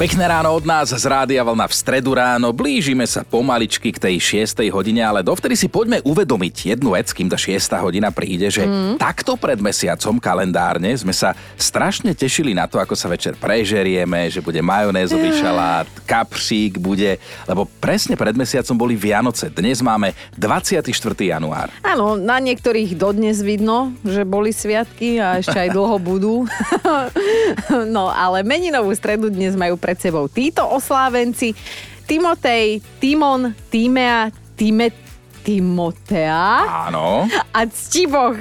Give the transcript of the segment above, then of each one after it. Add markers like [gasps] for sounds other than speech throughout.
Pekné ráno od nás z Rádia Vlna v stredu ráno. Blížime sa pomaličky k tej 6. hodine, ale dovtedy si poďme uvedomiť jednu vec, kým tá 6. hodina príde, že mm. takto pred mesiacom kalendárne sme sa strašne tešili na to, ako sa večer prežerieme, že bude majonézový šalát, kapřík bude, lebo presne pred mesiacom boli Vianoce. Dnes máme 24. január. Áno, na niektorých dodnes vidno, že boli sviatky a ešte aj dlho budú. [laughs] no, ale meninovú stredu dnes majú pre pred sebou títo oslávenci. Timotej, Timon, Tímea, Timet, Timotea. Áno. A ctiboch.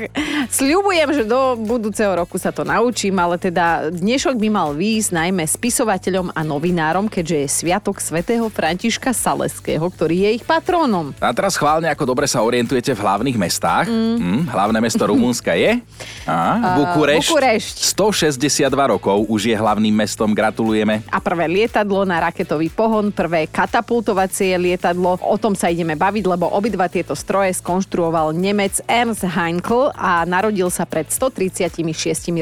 Sľubujem, že do budúceho roku sa to naučím, ale teda dnešok by mal výjsť najmä spisovateľom a novinárom, keďže je Sviatok svätého Františka Saleského, ktorý je ich patrónom. A teraz chválne, ako dobre sa orientujete v hlavných mestách. Mm. Mm, hlavné mesto Rumúnska je? [laughs] A, Bukurešť. Bukurešť. 162 rokov už je hlavným mestom, gratulujeme. A prvé lietadlo na raketový pohon, prvé katapultovacie lietadlo, o tom sa ideme baviť, lebo obidva tieto stroje skonštruoval Nemec Ernst Heinkel a narodil sa pred 136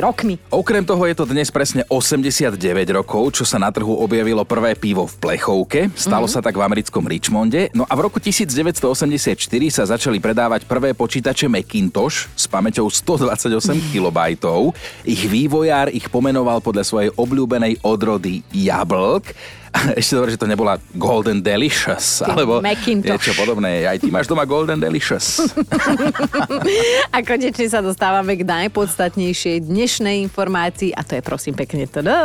rokmi. Okrem toho je to dnes presne 89 rokov, čo sa na trhu objavilo prvé pivo v plechovke. Stalo mm-hmm. sa tak v americkom Richmonde. No a v roku 1984 sa začali predávať prvé počítače Macintosh s pamäťou 128 [laughs] kB. Ich vývojár ich pomenoval podľa svojej obľúbenej odrody jablk [laughs] ešte dobre, že to nebola Golden Delicious, alebo Macintosh. niečo podobné. Aj ty máš doma Golden Delicious. [laughs] a konečne sa dostávame k najpodstatnejšej dnešnej informácii a to je prosím pekne tada,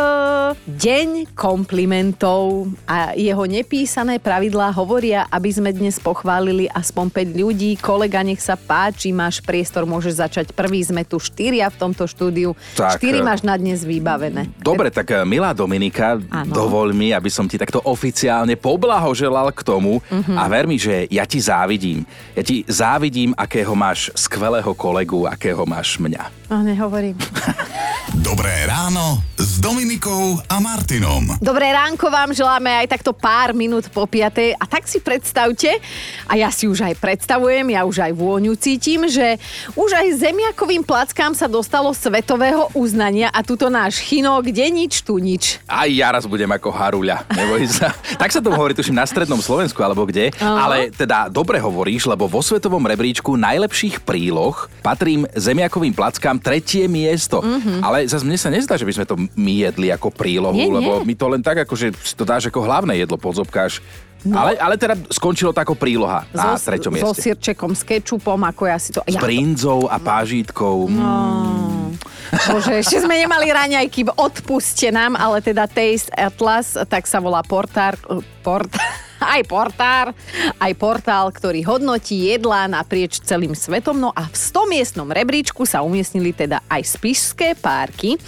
Deň komplimentov a jeho nepísané pravidlá hovoria, aby sme dnes pochválili aspoň 5 ľudí. Kolega, nech sa páči, máš priestor, môžeš začať prvý. Sme tu štyria v tomto štúdiu. Tak, Štyri eh, máš na dnes vybavené. Dobre, tak eh, milá Dominika, ano. dovol mi, aby som ti takto oficiálne poblahoželal k tomu mm-hmm. a ver mi, že ja ti závidím. Ja ti závidím, akého máš skvelého kolegu, akého máš mňa. No, nehovorím. [laughs] Dobré ráno s Dominikou a Martinom. Dobré ránko vám želáme aj takto pár minút po piatej a tak si predstavte, a ja si už aj predstavujem, ja už aj vôňu cítim, že už aj zemiakovým plackám sa dostalo svetového uznania a tuto náš chino, kde nič, tu nič. Aj ja raz budem ako Haruľa, neboj sa. tak sa to hovorí, tuším, na strednom Slovensku alebo kde, uh-huh. ale teda dobre hovoríš, lebo vo svetovom rebríčku najlepších príloh patrím zemiakovým plackám tretie miesto. Uh-huh. Ale zase mne sa nezdá, že by sme to my jedli ako prílohu, nie, lebo nie. my to len tak, ako, že to dáš ako hlavné jedlo, podzobkáš No. Ale, ale teda skončilo to ako príloha so, na treťom mieste. So sirčekom, s kečupom, ako ja si to... S ja brinzou a pážitkou. No. Bože, ešte sme nemali raňajky, odpuste nám, ale teda Taste Atlas, tak sa volá portár... Port, [laughs] aj portár, aj portál, ktorý hodnotí jedlá naprieč celým svetom. No a v 100 miestnom rebríčku sa umiestnili teda aj spišské párky.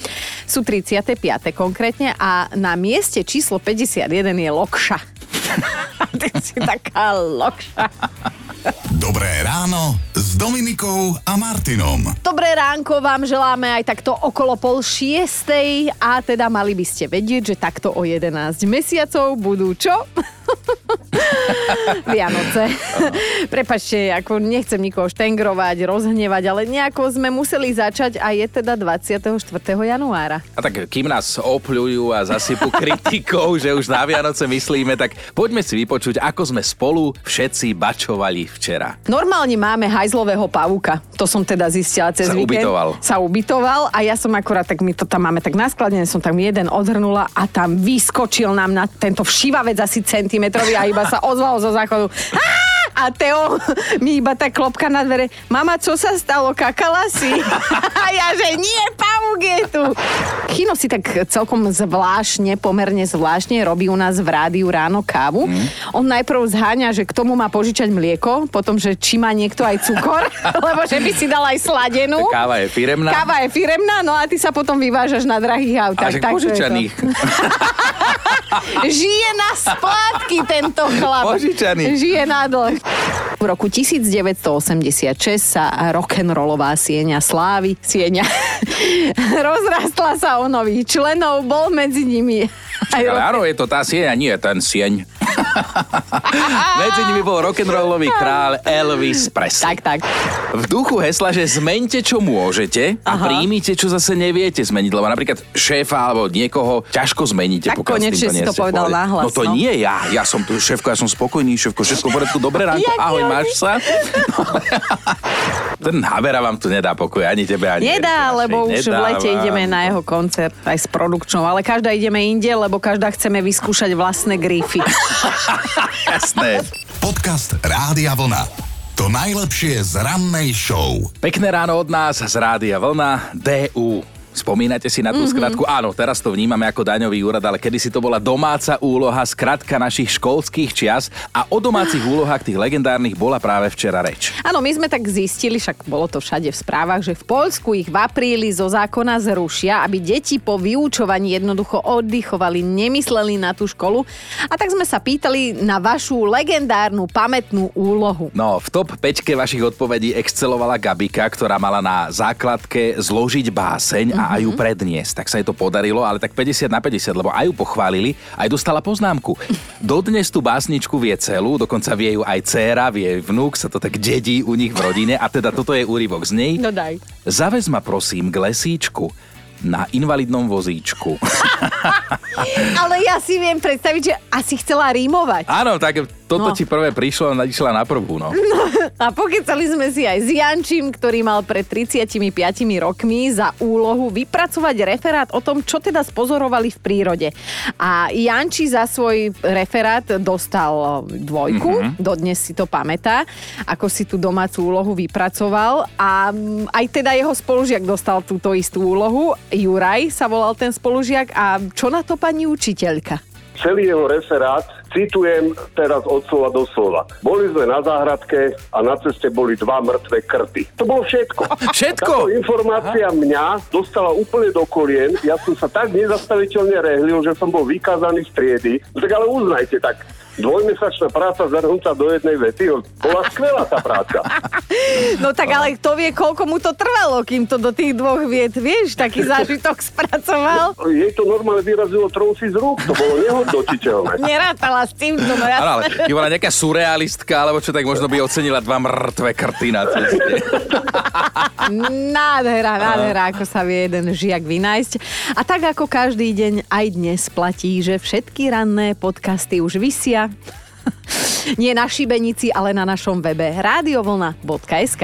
Sú 35. konkrétne a na mieste číslo 51 je Lokša. [laughs] Ty si taká Lokša. Dobré ráno Dominikou a Martinom. Dobré ránko vám želáme aj takto okolo pol šiestej a teda mali by ste vedieť, že takto o 11 mesiacov budú čo? [laughs] [laughs] Vianoce. Prepačte, ako nechcem nikoho štengrovať, rozhnevať, ale nejako sme museli začať a je teda 24. januára. A tak kým nás opľujú a zasypú kritikou, že už na Vianoce myslíme, tak poďme si vypočuť, ako sme spolu všetci bačovali včera. Normálne máme hajzlového pavúka. To som teda zistila cez sa víkend. Ubytoval. Sa ubytoval a ja som akorát, tak my to tam máme tak naskladené, som tam jeden odhrnula a tam vyskočil nám na tento všivavec asi centimetrový a iba sa ozval zo záchodu. A Teo [laughs] mi iba tak klopka na dvere. Mama, čo sa stalo? Kakala si? [laughs] A ja, že nie, pavúk je tu. Chino si tak celkom zvláštne, pomerne zvláštne robí u nás v rádiu ráno kávu. Mm. On najprv zháňa, že k tomu má požičať mlieko, potom, že či má niekto aj cukor, [laughs] lebo že by si dal aj sladenú. Káva je firemná. Káva je firemná, no a ty sa potom vyvážaš na drahých autách. tak požičaných. Žije na splátky tento chlap. Požičaný. Žije na dlh. V roku 1986 sa rock'n'rollová sieňa slávy, sieňa, [laughs] rozrastla sa o nových členov, bol medzi nimi aj Áno, je to tá sieňa, nie ten sieň. [laughs] Medzi nimi bol rock'n'rollový král Elvis Presley. Tak, tak. V duchu hesla, že zmente, čo môžete a Aha. príjmite, čo zase neviete zmeniť. Lebo napríklad šéfa alebo niekoho ťažko zmeníte. Tak pokiaľ konečne si to povedal nahlas, No to no. nie ja. Ja som tu šéfko, ja som spokojný, šéfko, všetko v poriadku, dobré [laughs] ránko, ahoj, máš sa? [laughs] Ten Habera vám tu nedá pokoj, ani tebe, ani Nedá, Erike lebo už v lete Nedá ideme vám. na jeho koncert aj s produkčnou, ale každá ideme inde, lebo každá chceme vyskúšať vlastné grify. [laughs] Jasné. Podcast Rádia Vlna. To najlepšie z rannej show. Pekné ráno od nás z Rádia Vlna DU. Spomínate si na tú mm-hmm. skratku? Áno, teraz to vnímame ako daňový úrad, ale kedysi to bola domáca úloha, skratka našich školských čias a o domácich úlohách tých legendárnych bola práve včera reč. Áno, my sme tak zistili, však bolo to všade v správach, že v Poľsku ich v apríli zo zákona zrušia, aby deti po vyučovaní jednoducho oddychovali, nemysleli na tú školu. A tak sme sa pýtali na vašu legendárnu pamätnú úlohu. No, v top 5 vašich odpovedí excelovala Gabika, ktorá mala na základke zložiť báseň a aj ju predniesť. Tak sa jej to podarilo, ale tak 50 na 50, lebo aj ju pochválili, aj dostala poznámku. Dodnes tú básničku vie celú, dokonca vie ju aj dcéra, vie vnúk, sa to tak dedí u nich v rodine a teda toto je úryvok z nej. No daj. Zavez ma prosím k lesíčku na invalidnom vozíčku. [laughs] Ale ja si viem predstaviť, že asi chcela rímovať. Áno, tak toto No. ti prvé prišlo a išla na prvú, no. A pokecali sme si aj s Jančím, ktorý mal pred 35 rokmi za úlohu vypracovať referát o tom, čo teda spozorovali v prírode. A Janči za svoj referát dostal dvojku, mm-hmm. dodnes si to pamätá, ako si tú domácu úlohu vypracoval a mm, aj teda jeho spolužiak dostal túto istú úlohu. Juraj sa volal ten spolužiak a čo na to pani učiteľka? celý jeho referát citujem teraz od slova do slova. Boli sme na záhradke a na ceste boli dva mŕtve krty. To bolo všetko. [laughs] Všetko? Táto informácia mňa dostala úplne do kolien. Ja som sa tak nezastaviteľne rehlil, že som bol vykázaný z triedy. Tak ale uznajte, tak dvojmesačná práca zhrnutá do jednej vety. Bola skvelá tá práca. [laughs] No tak ale kto vie, koľko mu to trvalo, kým to do tých dvoch viet, vieš, taký [laughs] zážitok spracoval. Jej to normálne vyrazilo tronci z rúk. To bolo nehodnotiteľné. [laughs] Nerátala s týmto, no Áno, ale jasné. by bola nejaká surrealistka, alebo čo, tak možno by ocenila dva mŕtve krty na ceste. Nádhera, nádhera, ako sa vie jeden žiak vynájsť. A tak ako každý deň aj dnes platí, že všetky ranné podcasty už vysia. [laughs] Nie na šibenici, ale na našom webe radiovlna.sk.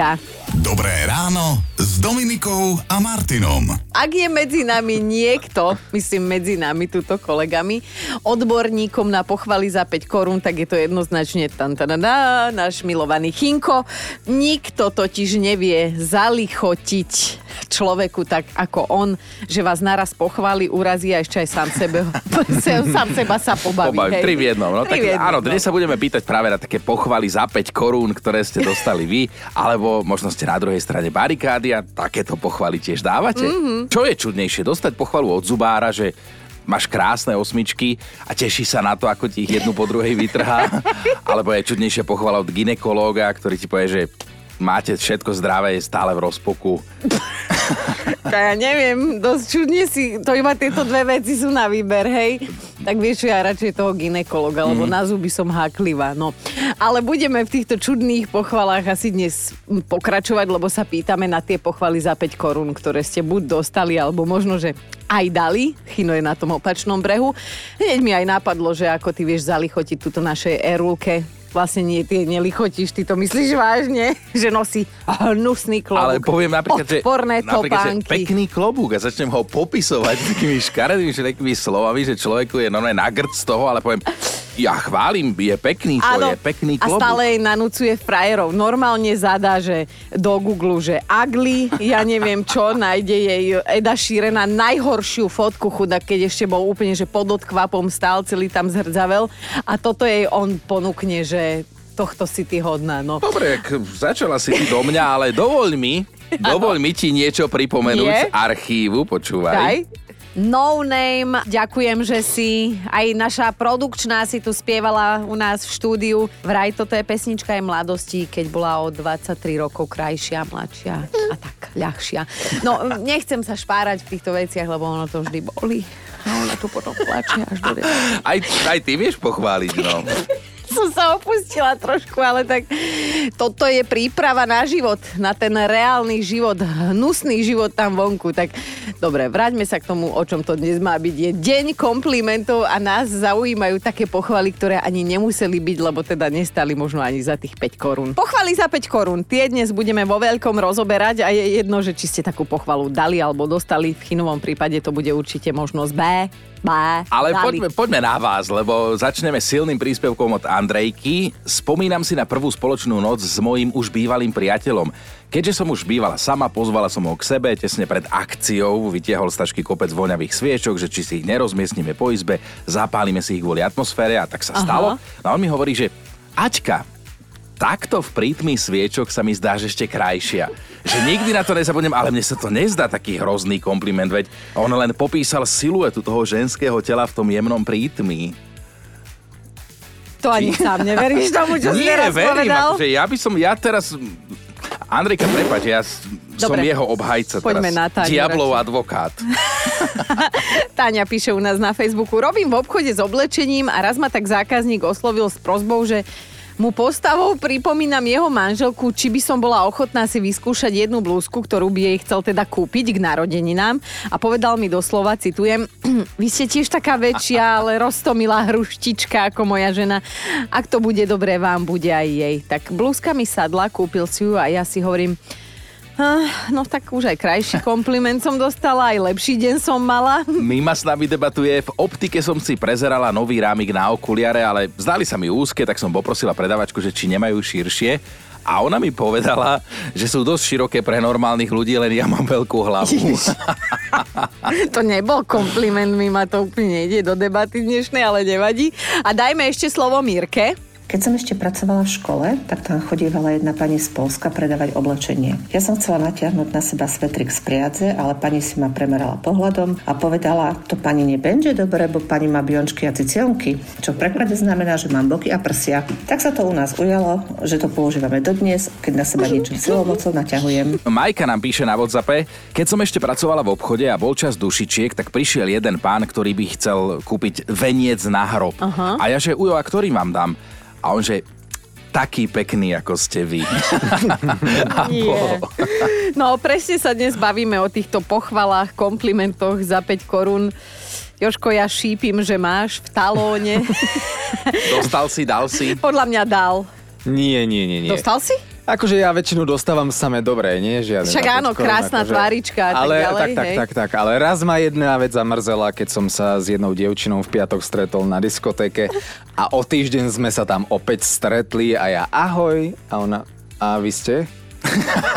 Dobré ráno s Dominikou a Martinom. Ak je medzi nami niekto, myslím medzi nami, túto kolegami, odborníkom na pochvaly za 5 korún, tak je to jednoznačne tantanada, náš milovaný Chinko. Nikto totiž nevie zalichotiť človeku tak ako on, že vás naraz pochváli, urazí a ešte aj sám, sebe, [laughs] sám seba sa pobaví. Obav, hej. tri v jednom. No, Tri tak, v jednom, áno, no. dnes sa budeme pýtať práve na také pochvaly za 5 korún, ktoré ste dostali vy, alebo možno ste na druhej strane barikády a takéto pochvaly tiež dávate. Mhm. Mm-hmm. Čo je čudnejšie? Dostať pochvalu od zubára, že máš krásne osmičky a teší sa na to, ako ti ich jednu po druhej vytrhá. [laughs] Alebo je čudnejšia pochvala od ginekológa, ktorý ti povie, že máte všetko zdravé, je stále v rozpoku. [laughs] To ja neviem, dosť čudne si, to iba tieto dve veci sú na výber, hej. Tak vieš, ja radšej toho ginekologa, lebo na zuby som háklivá, no. Ale budeme v týchto čudných pochvalách asi dnes pokračovať, lebo sa pýtame na tie pochvaly za 5 korún, ktoré ste buď dostali, alebo možno, že aj dali. Chino je na tom opačnom brehu. Hneď mi aj napadlo, že ako ty vieš zalichotiť túto našej erulke. Vlastne nie, ty nelichotíš, ty to myslíš vážne, [laughs] že nosí hnusný klobúk. Ale poviem napríklad, že, napríklad, že pekný klobúk a začnem ho popisovať takými škaredými všelijakými slovami, že človeku je normálne nagrd z toho, ale poviem, ja chválim, je pekný, to je pekný a klobúk. stále jej nanúcuje frajerov. Normálne zadá, že do Google, že ugly, ja neviem čo, nájde jej Eda Šírena najhoršiu fotku chudák, keď ešte bol úplne, že pod odkvapom stál, celý tam zhrdzavel a toto jej on ponúkne, že tohto si ty hodná, no. Dobre, začala si ty do mňa, ale dovoľ mi, [laughs] dovoľ mi ti niečo pripomenúť z archívu, počúvaj. Daj. No Name, ďakujem, že si aj naša produkčná si tu spievala u nás v štúdiu. Vraj toto je pesnička aj mladosti, keď bola o 23 rokov krajšia, mladšia a tak ľahšia. No, nechcem sa špárať v týchto veciach, lebo ono to vždy boli. Ale ona tu potom plače až do Aj, aj ty vieš pochváliť, no. Som sa opustila trošku, ale tak toto je príprava na život, na ten reálny život, hnusný život tam vonku. Tak dobre, vráťme sa k tomu, o čom to dnes má byť. Je deň komplimentov a nás zaujímajú také pochvaly, ktoré ani nemuseli byť, lebo teda nestali možno ani za tých 5 korún. Pochvaly za 5 korún. Tie dnes budeme vo veľkom rozoberať a je jedno, že či ste takú pochvalu dali alebo dostali. V chinovom prípade to bude určite možnosť B. Bá, Ale dali. poďme, poďme na vás, lebo začneme silným príspevkom od Andrejky. Spomínam si na prvú spoločnú noc s mojím už bývalým priateľom. Keďže som už bývala sama, pozvala som ho k sebe, tesne pred akciou vytiahol z tašky kopec voňavých sviečok, že či si ich nerozmiestnime po izbe, zapálime si ich kvôli atmosfére a tak sa Aha. stalo. No a on mi hovorí, že Aťka, takto v prítmi sviečok sa mi zdá, že ešte krajšia. Že nikdy na to nezabudnem, ale mne sa to nezdá taký hrozný kompliment, veď on len popísal siluetu toho ženského tela v tom jemnom prítmi. To ani sám neveríš tomu, [laughs] čo si Nie, teraz verím, povedal? akože ja by som, ja teraz... Andrejka, prepáč, ja som Dobre. jeho obhajca Poďme teraz. na Táňu Diablov radšej. advokát. [laughs] Táňa píše u nás na Facebooku. Robím v obchode s oblečením a raz ma tak zákazník oslovil s prozbou, že mu postavou pripomínam jeho manželku, či by som bola ochotná si vyskúšať jednu blúzku, ktorú by jej chcel teda kúpiť k narodeninám a povedal mi doslova, citujem, [clears throat] vy ste tiež taká väčšia, ale roztomilá hruštička ako moja žena. Ak to bude dobré, vám bude aj jej. Tak blúzka mi sadla, kúpil si ju a ja si hovorím, "Ah, No tak už aj krajší [laughs] kompliment som dostala, aj lepší deň som mala. [laughs] Mima s nami debatuje, v optike som si prezerala nový rámik na okuliare, ale zdali sa mi úzke, tak som poprosila predavačku, že či nemajú širšie. A ona mi povedala, že sú dosť široké pre normálnych ľudí, len ja mám veľkú hlavu. [laughs] To nebol kompliment, mi ma to úplne ide do debaty dnešnej, ale nevadí. A dajme ešte slovo Mirke. Keď som ešte pracovala v škole, tak tam chodívala jedna pani z Polska predávať oblečenie. Ja som chcela natiahnuť na seba svetrik z priadze, ale pani si ma premerala pohľadom a povedala, to pani nebenže dobre, bo pani má biončky a cicionky, čo v preklade znamená, že mám boky a prsia. Tak sa to u nás ujalo, že to používame dodnes, keď na seba niečo silovocou naťahujem. Majka nám píše na WhatsAppe, keď som ešte pracovala v obchode a bol čas dušičiek, tak prišiel jeden pán, ktorý by chcel kúpiť veniec na hrob. Aha. A ja že, ujo, a ktorý vám dám? A on že, taký pekný, ako ste vy. [laughs] bol. No presne sa dnes bavíme o týchto pochvalách, komplimentoch za 5 korún. Joško, ja šípim, že máš v talóne. Dostal si, dal si. Podľa mňa dal. Nie, nie, nie, nie. Dostal si? Akože ja väčšinu dostávam samé dobré, nie? Žiadne Však áno, krásna akože. tvárička a tak ale, ďalej, tak, tak, hej. tak, tak, ale raz ma jedna vec zamrzela, keď som sa s jednou dievčinou v piatok stretol na diskotéke a o týždeň sme sa tam opäť stretli a ja ahoj a ona, a vy ste? [laughs]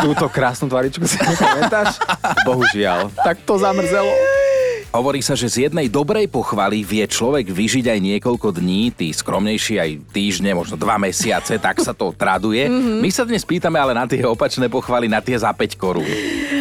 Túto krásnu tváričku si nepamätáš? Bohužiaľ. Tak to zamrzelo. Hovorí sa, že z jednej dobrej pochvaly vie človek vyžiť aj niekoľko dní, tí skromnejší aj týždne, možno dva mesiace, tak sa to traduje. Mm-hmm. My sa dnes pýtame ale na tie opačné pochvaly, na tie za 5 korún.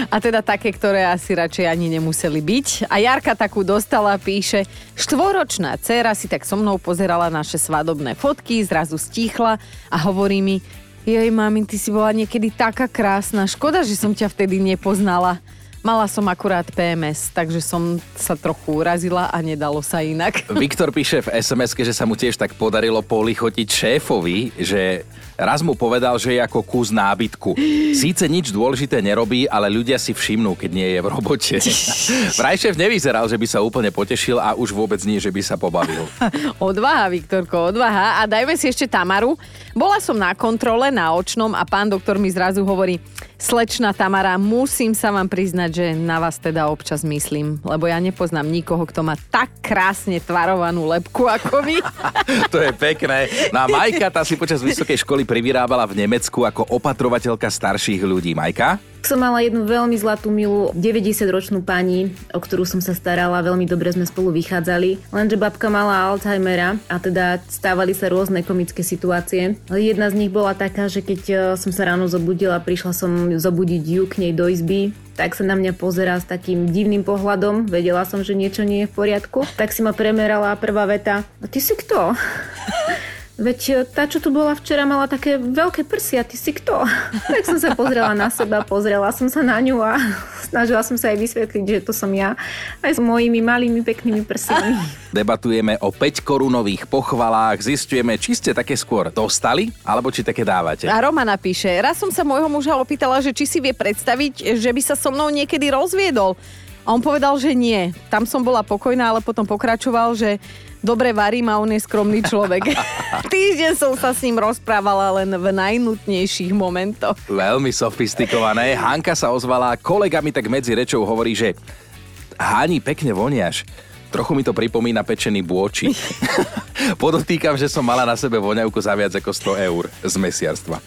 A teda také, ktoré asi radšej ani nemuseli byť. A Jarka takú dostala, píše, štvoročná dcéra si tak so mnou pozerala naše svadobné fotky, zrazu stíchla a hovorí mi, jej mami, ty si bola niekedy taká krásna, škoda, že som ťa vtedy nepoznala. Mala som akurát PMS, takže som sa trochu urazila a nedalo sa inak. Viktor píše v sms že sa mu tiež tak podarilo polichotiť šéfovi, že raz mu povedal, že je ako kus nábytku. Síce nič dôležité nerobí, ale ľudia si všimnú, keď nie je v robote. [laughs] Vraj šéf nevyzeral, že by sa úplne potešil a už vôbec nie, že by sa pobavil. [laughs] Odvaha, Viktorko, odvaha. A dajme si ešte Tamaru. Bola som na kontrole na očnom a pán doktor mi zrazu hovorí, slečna Tamara, musím sa vám priznať, že na vás teda občas myslím, lebo ja nepoznám nikoho, kto má tak krásne tvarovanú lepku ako vy. [laughs] to je pekné. No a Majka, tá si počas vysokej školy privyrábala v Nemecku ako opatrovateľka starších ľudí. Majka? Som mala jednu veľmi zlatú milú 90-ročnú pani, o ktorú som sa starala, veľmi dobre sme spolu vychádzali. Lenže babka mala Alzheimera a teda stávali sa rôzne komické situácie. Jedna z nich bola taká, že keď e, som sa ráno zobudila, prišla som zobudiť ju k nej do izby, tak sa na mňa pozerá s takým divným pohľadom. Vedela som, že niečo nie je v poriadku. Tak si ma premerala prvá veta. A ty si kto? [laughs] Veď e, tá, čo tu bola včera, mala také veľké prsia, ty si kto? [laughs] tak som sa pozrela na seba, pozrela som sa na ňu a [laughs] Snažila som sa aj vysvetliť, že to som ja aj s mojimi malými peknými prsiami. [laughs] Debatujeme o 5 korunových pochvalách, zistujeme, či ste také skôr dostali, alebo či také dávate. A Roma napíše, raz som sa môjho muža opýtala, že či si vie predstaviť, že by sa so mnou niekedy rozviedol. A on povedal, že nie. Tam som bola pokojná, ale potom pokračoval, že dobre varím a on je skromný človek. [laughs] Týždeň som sa s ním rozprávala len v najnutnejších momentoch. Veľmi sofistikované. Hanka sa ozvala, kolega mi tak medzi rečou hovorí, že Hani, pekne voniaš. Trochu mi to pripomína pečený bôči. [laughs] [laughs] Podotýkam, že som mala na sebe voňavku za viac ako 100 eur z mesiarstva.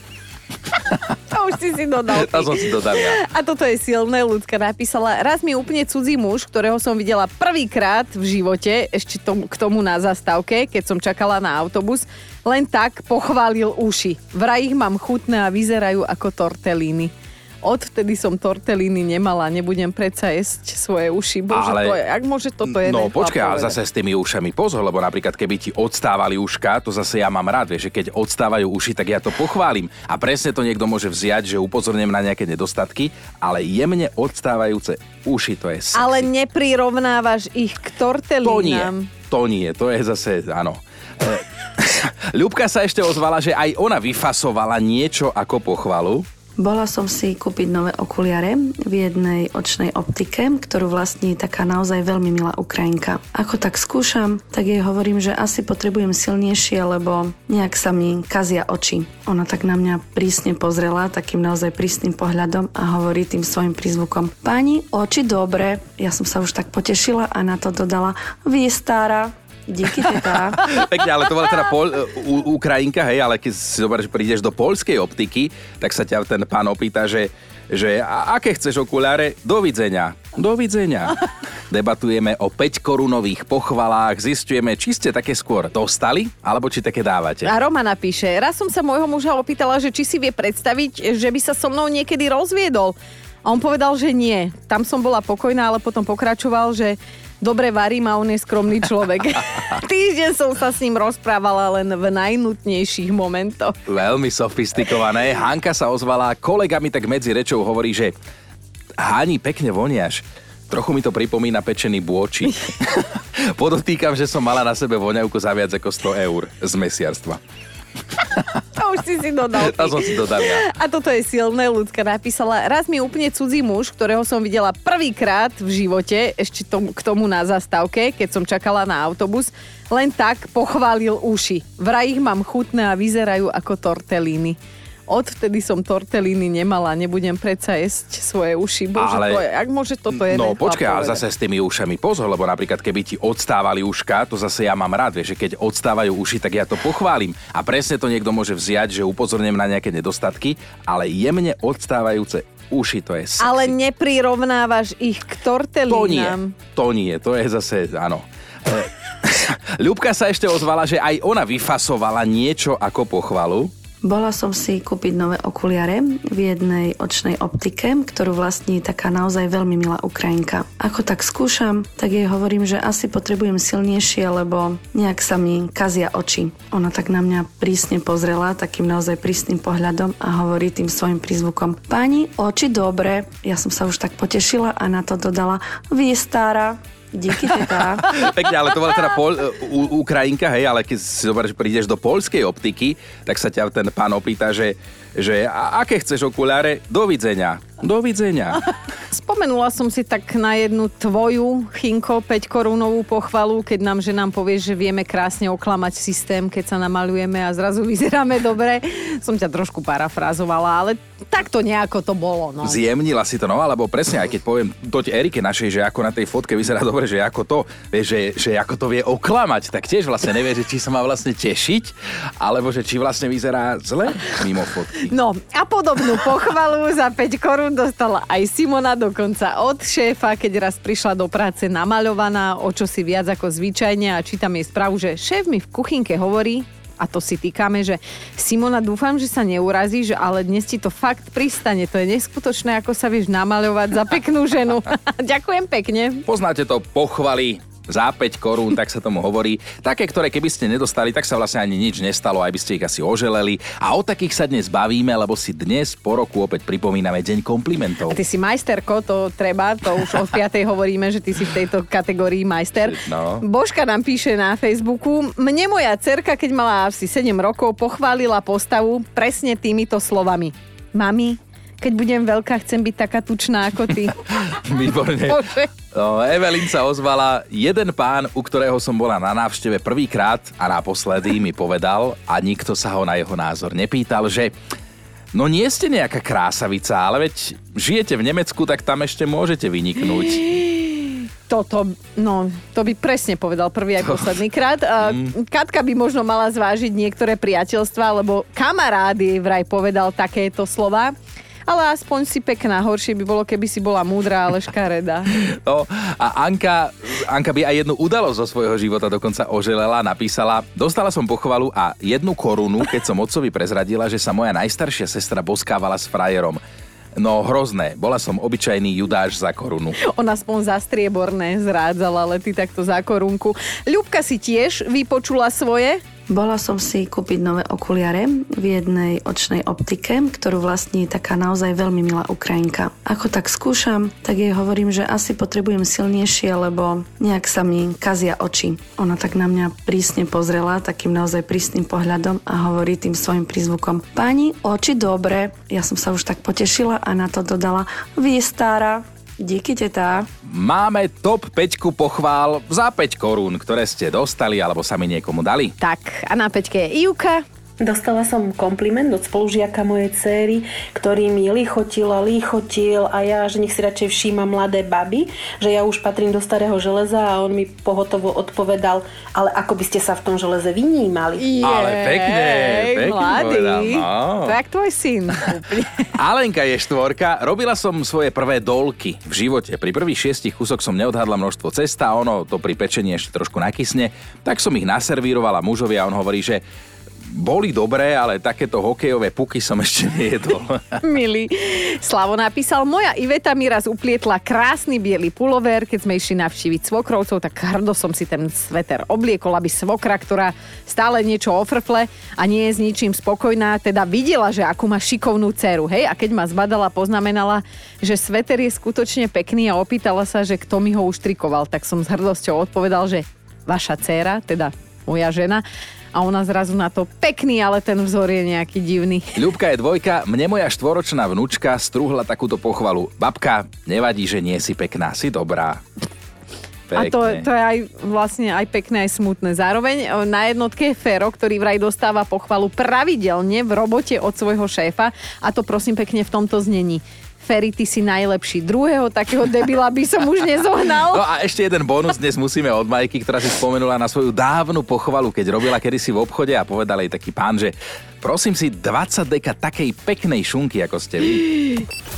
Už si si dodal. To som si dodal ja. A toto je silné, ľudská napísala. Raz mi úplne cudzí muž, ktorého som videla prvýkrát v živote, ešte tom, k tomu na zastávke, keď som čakala na autobus, len tak pochválil uši. Vraj ich mám chutné a vyzerajú ako tortelíny. Odvtedy som tortelíny nemala, nebudem predsa jesť svoje uši. Bože, Ale- to je, ak môže toto je No počkaj, ale zase s tými ušami pozor, lebo napríklad keby ti odstávali uška, to zase ja mám rád, vieš, že keď odstávajú uši, tak ja to pochválim. A presne to niekto môže vziať, že upozorním na nejaké nedostatky, ale jemne odstávajúce uši, to je sexy. Ale neprirovnávaš ich k To nie, tortelínám. to nie, to je zase, áno. E, [laughs] Ľubka sa ešte ozvala, že aj ona vyfasovala niečo ako pochvalu. Bola som si kúpiť nové okuliare v jednej očnej optike, ktorú vlastní taká naozaj veľmi milá Ukrajinka. Ako tak skúšam, tak jej hovorím, že asi potrebujem silnejšie, lebo nejak sa mi kazia oči. Ona tak na mňa prísne pozrela, takým naozaj prísnym pohľadom a hovorí tým svojim prízvukom Pani, oči dobre. Ja som sa už tak potešila a na to dodala Vy stará. Díky teta. [laughs] Pekne, ale to bola teda pol, u, Ukrajinka, hej, ale keď si zoberieš, prídeš do polskej optiky, tak sa ťa ten pán opýta, že, že a, aké chceš okuláre? Dovidenia. Dovidenia. [laughs] Debatujeme o 5 korunových pochvalách, zistujeme, či ste také skôr dostali, alebo či také dávate. A Roma napíše, raz som sa môjho muža opýtala, že či si vie predstaviť, že by sa so mnou niekedy rozviedol. A on povedal, že nie. Tam som bola pokojná, ale potom pokračoval, že dobre varím a on je skromný človek. [laughs] Týždeň som sa s ním rozprávala len v najnutnejších momentoch. Veľmi sofistikované. Hanka sa ozvala, kolega mi tak medzi rečou hovorí, že Hani, pekne voniaš. Trochu mi to pripomína pečený bôči. [laughs] [laughs] Podotýkam, že som mala na sebe voňavku za viac ako 100 eur z mesiarstva. To už si si dodal. To som si dodal ja. A toto je silné, ľudská napísala. Raz mi úplne cudzí muž, ktorého som videla prvýkrát v živote, ešte tom, k tomu na zastávke, keď som čakala na autobus, len tak pochválil uši. Vraj ich mám chutné a vyzerajú ako tortelíny. Odvtedy som tortelíny nemala, nebudem predsa jesť svoje uši. Bože, Ale- to je, ak môže toto je No počkaj, ale zase s tými ušami pozor, lebo napríklad keby ti odstávali uška, to zase ja mám rád, vieš, že keď odstávajú uši, tak ja to pochválim. A presne to niekto môže vziať, že upozorním na nejaké nedostatky, ale jemne odstávajúce uši, to je sexy. Ale neprirovnávaš ich k To nie, tortelínám. to nie, to je zase, áno. E, [laughs] Ľubka sa ešte ozvala, že aj ona vyfasovala niečo ako pochvalu. Bola som si kúpiť nové okuliare v jednej očnej optike, ktorú vlastní taká naozaj veľmi milá Ukrajinka. Ako tak skúšam, tak jej hovorím, že asi potrebujem silnejšie, lebo nejak sa mi kazia oči. Ona tak na mňa prísne pozrela, takým naozaj prísnym pohľadom a hovorí tým svojim prízvukom Pani, oči dobre. Ja som sa už tak potešila a na to dodala Vy stará. Díky teta. [laughs] Pekne, ale to bola teda pol, u, Ukrajinka, hej, ale keď si zoberieš, prídeš do polskej optiky, tak sa ťa ten pán opýta, že, že a, aké chceš okuláre? Dovidenia. Dovidenia. [laughs] Spomenula som si tak na jednu tvoju, Chinko, 5 korunovú pochvalu, keď nám ženám povieš, že vieme krásne oklamať systém, keď sa namalujeme a zrazu vyzeráme dobre. Som ťa trošku parafrázovala, ale takto nejako to bolo. No. Zjemnila si to, no, alebo presne, aj keď poviem toť Erike našej, že ako na tej fotke vyzerá dobre, že ako to, vieš, že, že ako to vie oklamať, tak tiež vlastne nevie, že či sa má vlastne tešiť, alebo že či vlastne vyzerá zle mimo fotky. No a podobnú pochvalu za 5 korún dostala aj Simona dokonca od šéfa, keď raz prišla do práce namaľovaná, o čo si viac ako zvyčajne a čítam jej správu, že šéf mi v kuchynke hovorí, a to si týkame, že Simona, dúfam, že sa neurazíš, ale dnes ti to fakt pristane. To je neskutočné, ako sa vieš namaľovať za peknú ženu. [laughs] Ďakujem pekne. Poznáte to pochvaly za 5 korún, tak sa tomu hovorí. Také, ktoré keby ste nedostali, tak sa vlastne ani nič nestalo, aj by ste ich asi oželeli. A o takých sa dnes bavíme, lebo si dnes po roku opäť pripomíname Deň komplimentov. A ty si majsterko, to treba, to už od 5. hovoríme, že ty si v tejto kategórii majster. No. Božka nám píše na Facebooku, mne moja cerka, keď mala asi 7 rokov, pochválila postavu presne týmito slovami. Mami, keď budem veľká, chcem byť taká tučná ako ty. [laughs] Výborne. No, Evelyn sa ozvala, jeden pán, u ktorého som bola na návšteve prvýkrát a naposledy mi povedal a nikto sa ho na jeho názor nepýtal, že no nie ste nejaká krásavica, ale veď žijete v Nemecku, tak tam ešte môžete vyniknúť. [gasps] Toto, no, to by presne povedal prvý aj posledný krát. [laughs] Mm. Katka by možno mala zvážiť niektoré priateľstva, lebo kamarát jej vraj povedal takéto slova. Ale aspoň si pekná. Horšie by bolo, keby si bola múdra, ale škaredá. [laughs] No, a Anka, Anka by aj jednu udalosť zo svojho života dokonca oželela, napísala, dostala som pochvalu a jednu korunu, keď som otcovi prezradila, že sa moja najstaršia sestra boskávala s frajerom. No hrozné, bola som obyčajný judáš za korunu. On aspoň za strieborné zrádzala, ale ty takto za korunku. Ľubka si tiež vypočula svoje? Bola som si kúpiť nové okuliare v jednej očnej optike, ktorú vlastní taká naozaj veľmi milá Ukrajinka. Ako tak skúšam, tak jej hovorím, že asi potrebujem silnejšie, lebo nejak sa mi kazia oči. Ona tak na mňa prísne pozrela, takým naozaj prísnym pohľadom a hovorí tým svojim prízvukom Pani, oči dobre. Ja som sa už tak potešila a na to dodala Vy stará, Díky, teta. Máme top 5 pochvál za 5 korún, ktoré ste dostali alebo sami niekomu dali. Tak, a na peťke je Ivka. Dostala som kompliment od spolužiaka mojej céry, ktorý mi lichotil a lichotil a ja, že nech si radšej všíma mladé baby, že ja už patrím do starého železa a on mi pohotovo odpovedal, ale ako by ste sa v tom železe vynímali. Jej, Ale pekne, pekne mladý. povedal, no. Tak tvoj syn. [laughs] Alenka je štvorka. Robila som svoje prvé dolky v živote. Pri prvých šiestich kúsok som neodhadla množstvo cesta, ono to pri pečení ešte trošku nakysne. Tak som ich naservírovala mužovi a on hovorí, že boli dobré, ale takéto hokejové puky som ešte nejedol. [laughs] Milý. Slavo napísal, moja Iveta mi raz uplietla krásny biely pulover, keď sme išli navštíviť svokrovcov, tak hrdo som si ten sveter obliekol, aby svokra, ktorá stále niečo ofrfle a nie je s ničím spokojná, teda videla, že akú má šikovnú dceru, hej, a keď ma zbadala, poznamenala, že sveter je skutočne pekný a opýtala sa, že kto mi ho uštrikoval, tak som s hrdosťou odpovedal, že vaša dcéra, teda moja žena, a ona zrazu na to pekný, ale ten vzor je nejaký divný. [laughs] Ľubka je dvojka, mne moja štvoročná vnúčka strúhla takúto pochvalu. Babka, nevadí, že nie si pekná, si dobrá. A to, to je aj vlastne aj pekné, aj smutné. Zároveň e, na jednotke je Fero, ktorý vraj dostáva pochvalu pravidelne v robote od svojho šéfa a to prosím pekne v tomto znení. Ferry, ty si najlepší. Druhého takého debila by som už nezohnal. No a ešte jeden bonus dnes musíme od Majky, ktorá si spomenula na svoju dávnu pochvalu, keď robila kedysi v obchode a povedal jej taký pán, že prosím si 20 deka takej peknej šunky, ako ste vy.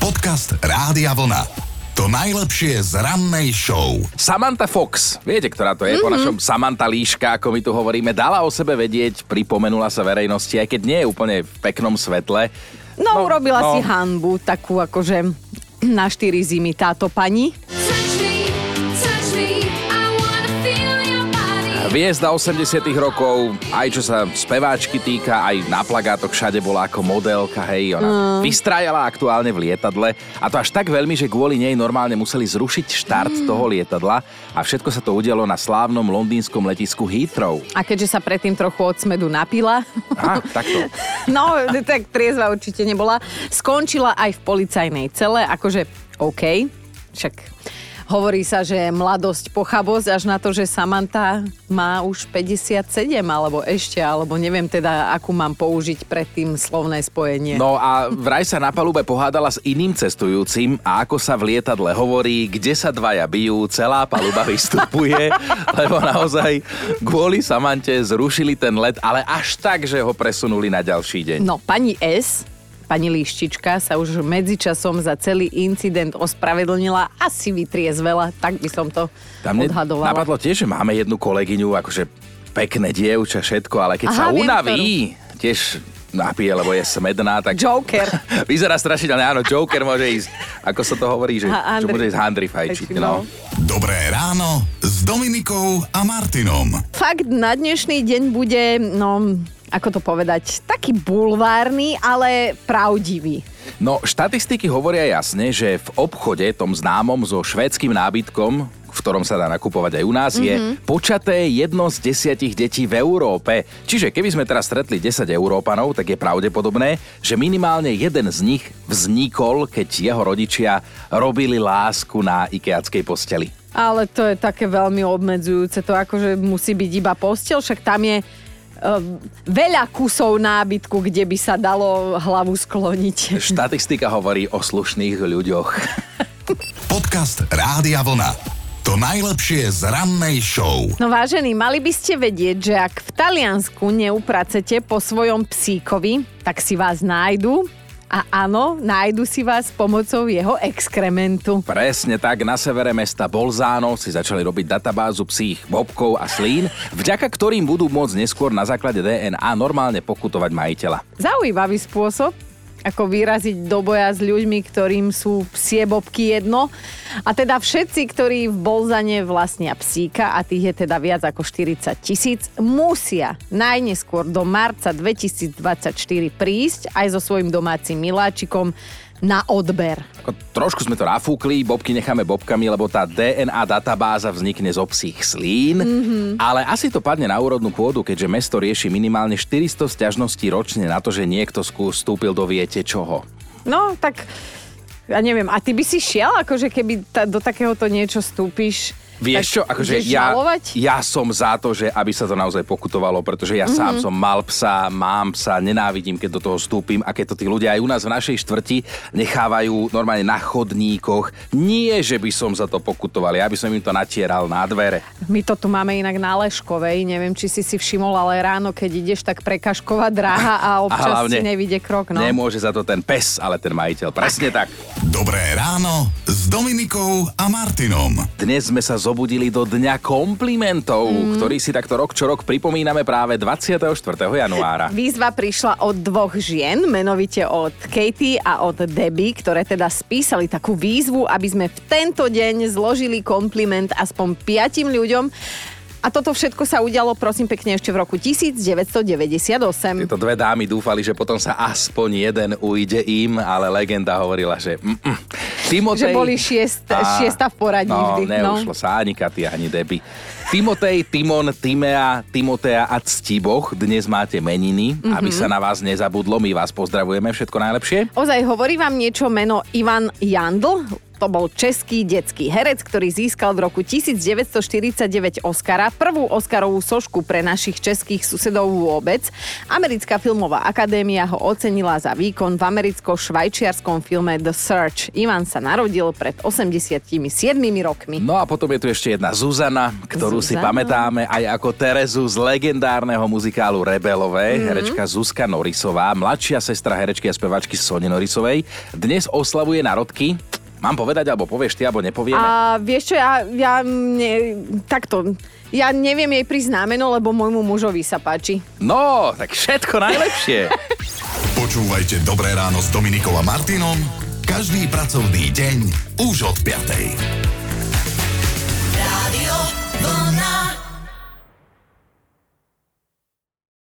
Podcast Rádia Vlna. To najlepšie z rannej show. Samantha Fox, viete, ktorá to je mm-hmm. po našom Samantha Líška, ako my tu hovoríme, dala o sebe vedieť, pripomenula sa verejnosti, aj keď nie je úplne v peknom svetle. No, no urobila no. si hanbu, takú akože na štyri zimy táto pani. Hviezda 80 rokov, aj čo sa speváčky týka, aj na plagátoch všade bola ako modelka, hej, ona mm. vystrájala aktuálne v lietadle a to až tak veľmi, že kvôli nej normálne museli zrušiť štart mm. toho lietadla a všetko sa to udialo na slávnom londýnskom letisku Heathrow. A keďže sa predtým trochu od smedu napila. Á, takto. [laughs] no, tak triezva určite nebola. Skončila aj v policajnej cele, akože OK, však Hovorí sa, že mladosť pochabosť až na to, že Samantha má už 57 alebo ešte, alebo neviem teda, akú mám použiť pre tým slovné spojenie. No a vraj sa na palube pohádala s iným cestujúcim a ako sa v lietadle hovorí, kde sa dvaja bijú, celá paluba vystupuje, [laughs] lebo naozaj kvôli Samante zrušili ten let, ale až tak, že ho presunuli na ďalší deň. No, pani S Pani Líštička sa už medzičasom za celý incident ospravedlnila, asi vytriezvela, tak by som to Tam odhadovala. Napadlo tiež, že máme jednu kolegyňu, akože pekné dievča, všetko, ale keď Aha, sa unaví, tiež napije, lebo je smedná, tak Joker. [laughs] vyzerá strašidelne. Áno, Joker môže ísť, ako sa to hovorí, že, Ha, že môže ísť handry fajčiť. No. Dobré ráno s Dominikou a Martinom. Fakt na dnešný deň bude, no, ako to povedať, taký bulvárny, ale pravdivý. no, štatistiky hovoria jasne, že v obchode, tom známom so švédským nábytkom, v ktorom sa dá nakupovať aj u nás, mm-hmm. je počaté jedno z desiatich detí v Európe. Čiže keby sme teraz stretli 10 Európanov, tak je pravdepodobné, že minimálne jeden z nich vznikol, keď jeho rodičia robili lásku na ikeackej posteli. Ale to je také veľmi obmedzujúce. To akože musí byť iba postel, však tam je veľa kusov nábytku, kde by sa dalo hlavu skloniť. Štatistika hovorí o slušných ľuďoch. [laughs] Podcast Rádia Vlna. To najlepšie z rannej show. No vážení, mali by ste vedieť, že ak v Taliansku neupracete po svojom psíkovi, tak si vás nájdu. A áno, nájdu si vás pomocou jeho exkrementu. Presne tak, na severe mesta Bolzano si začali robiť databázu psích bobkov a slín, vďaka ktorým budú môcť neskôr na základe DNA normálne pokutovať majiteľa. Zaujímavý spôsob, ako vyraziť do boja s ľuďmi, ktorým sú psie bobky jedno. A teda všetci, ktorí v Bolzane vlastnia psíka, a tých je teda viac ako 40 tisíc, musia najneskôr do marca 2024 prísť aj so svojím domácim miláčikom na odber. Trošku sme to nafúkli, bobky necháme bobkami, lebo tá DNA databáza vznikne zo psích slín, mm-hmm. ale asi to padne na úrodnú pôdu, keďže mesto rieši minimálne 400 sťažností ročne na to, že niekto vstúpil do viete čoho. No, tak ja neviem, a ty by si šiel, akože keby ta, do takéhoto niečo stúpiš? Vieš tak čo, akože ja, žalovať? ja som za to, že aby sa to naozaj pokutovalo, pretože ja mm-hmm. sám som mal psa, mám psa, nenávidím, keď do toho vstúpim a keď to tí ľudia aj u nás v našej štvrti nechávajú normálne na chodníkoch. Nie, že by som za to pokutoval, ja by som im to natieral na dvere. My to tu máme inak na Leškovej, neviem, či si si všimol, ale ráno, keď ideš, tak prekažková dráha a [laughs] občas si nevidie krok. No. nemôže za to ten pes, ale ten majiteľ. Presne tak. Dobré ráno s Dominikou a Martinom. Dnes sme sa zobudili do Dňa komplimentov, mm. ktorý si takto rok čo rok pripomíname práve 24. januára. Výzva prišla od dvoch žien, menovite od Katie a od Debbie, ktoré teda spísali takú výzvu, aby sme v tento deň zložili kompliment aspoň piatim ľuďom. A toto všetko sa udialo, prosím pekne, ešte v roku 1998. Tieto dve dámy dúfali, že potom sa aspoň jeden ujde im, ale legenda hovorila, že mm, mm. Timotej... Že boli šiest, šiesta v poradí no, vždy. neušlo sa ani Katy, ani Debbie. Timotej, Timon, Timea, Timotea a Ctiboch, dnes máte meniny, mm-hmm. aby sa na vás nezabudlo, my vás pozdravujeme, všetko najlepšie. Ozaj, hovorí vám niečo meno Ivan Jandl? To bol český detský herec, ktorý získal v roku 1949 Oscara, prvú Oscarovú sošku pre našich českých susedov vôbec. Americká filmová akadémia ho ocenila za výkon v americko-švajčiarskom filme The Search. Ivan sa narodil pred 87 rokmi. No a potom je tu ešte jedna Zuzana, ktorú si Zuzana. pamätáme aj ako Terezu z legendárneho muzikálu Rebelové, mm-hmm. herečka Zuzka Norisová, mladšia sestra herečky a spevačky Sony Norisovej. Dnes oslavuje narodky. Mám povedať, alebo povieš ty, alebo nepovieme? A vieš čo, ja, ja ne, takto, ja neviem jej pri znameno, lebo môjmu mužovi sa páči. No, tak všetko najlepšie. [laughs] Počúvajte Dobré ráno s Dominikou a Martinom každý pracovný deň už od 5.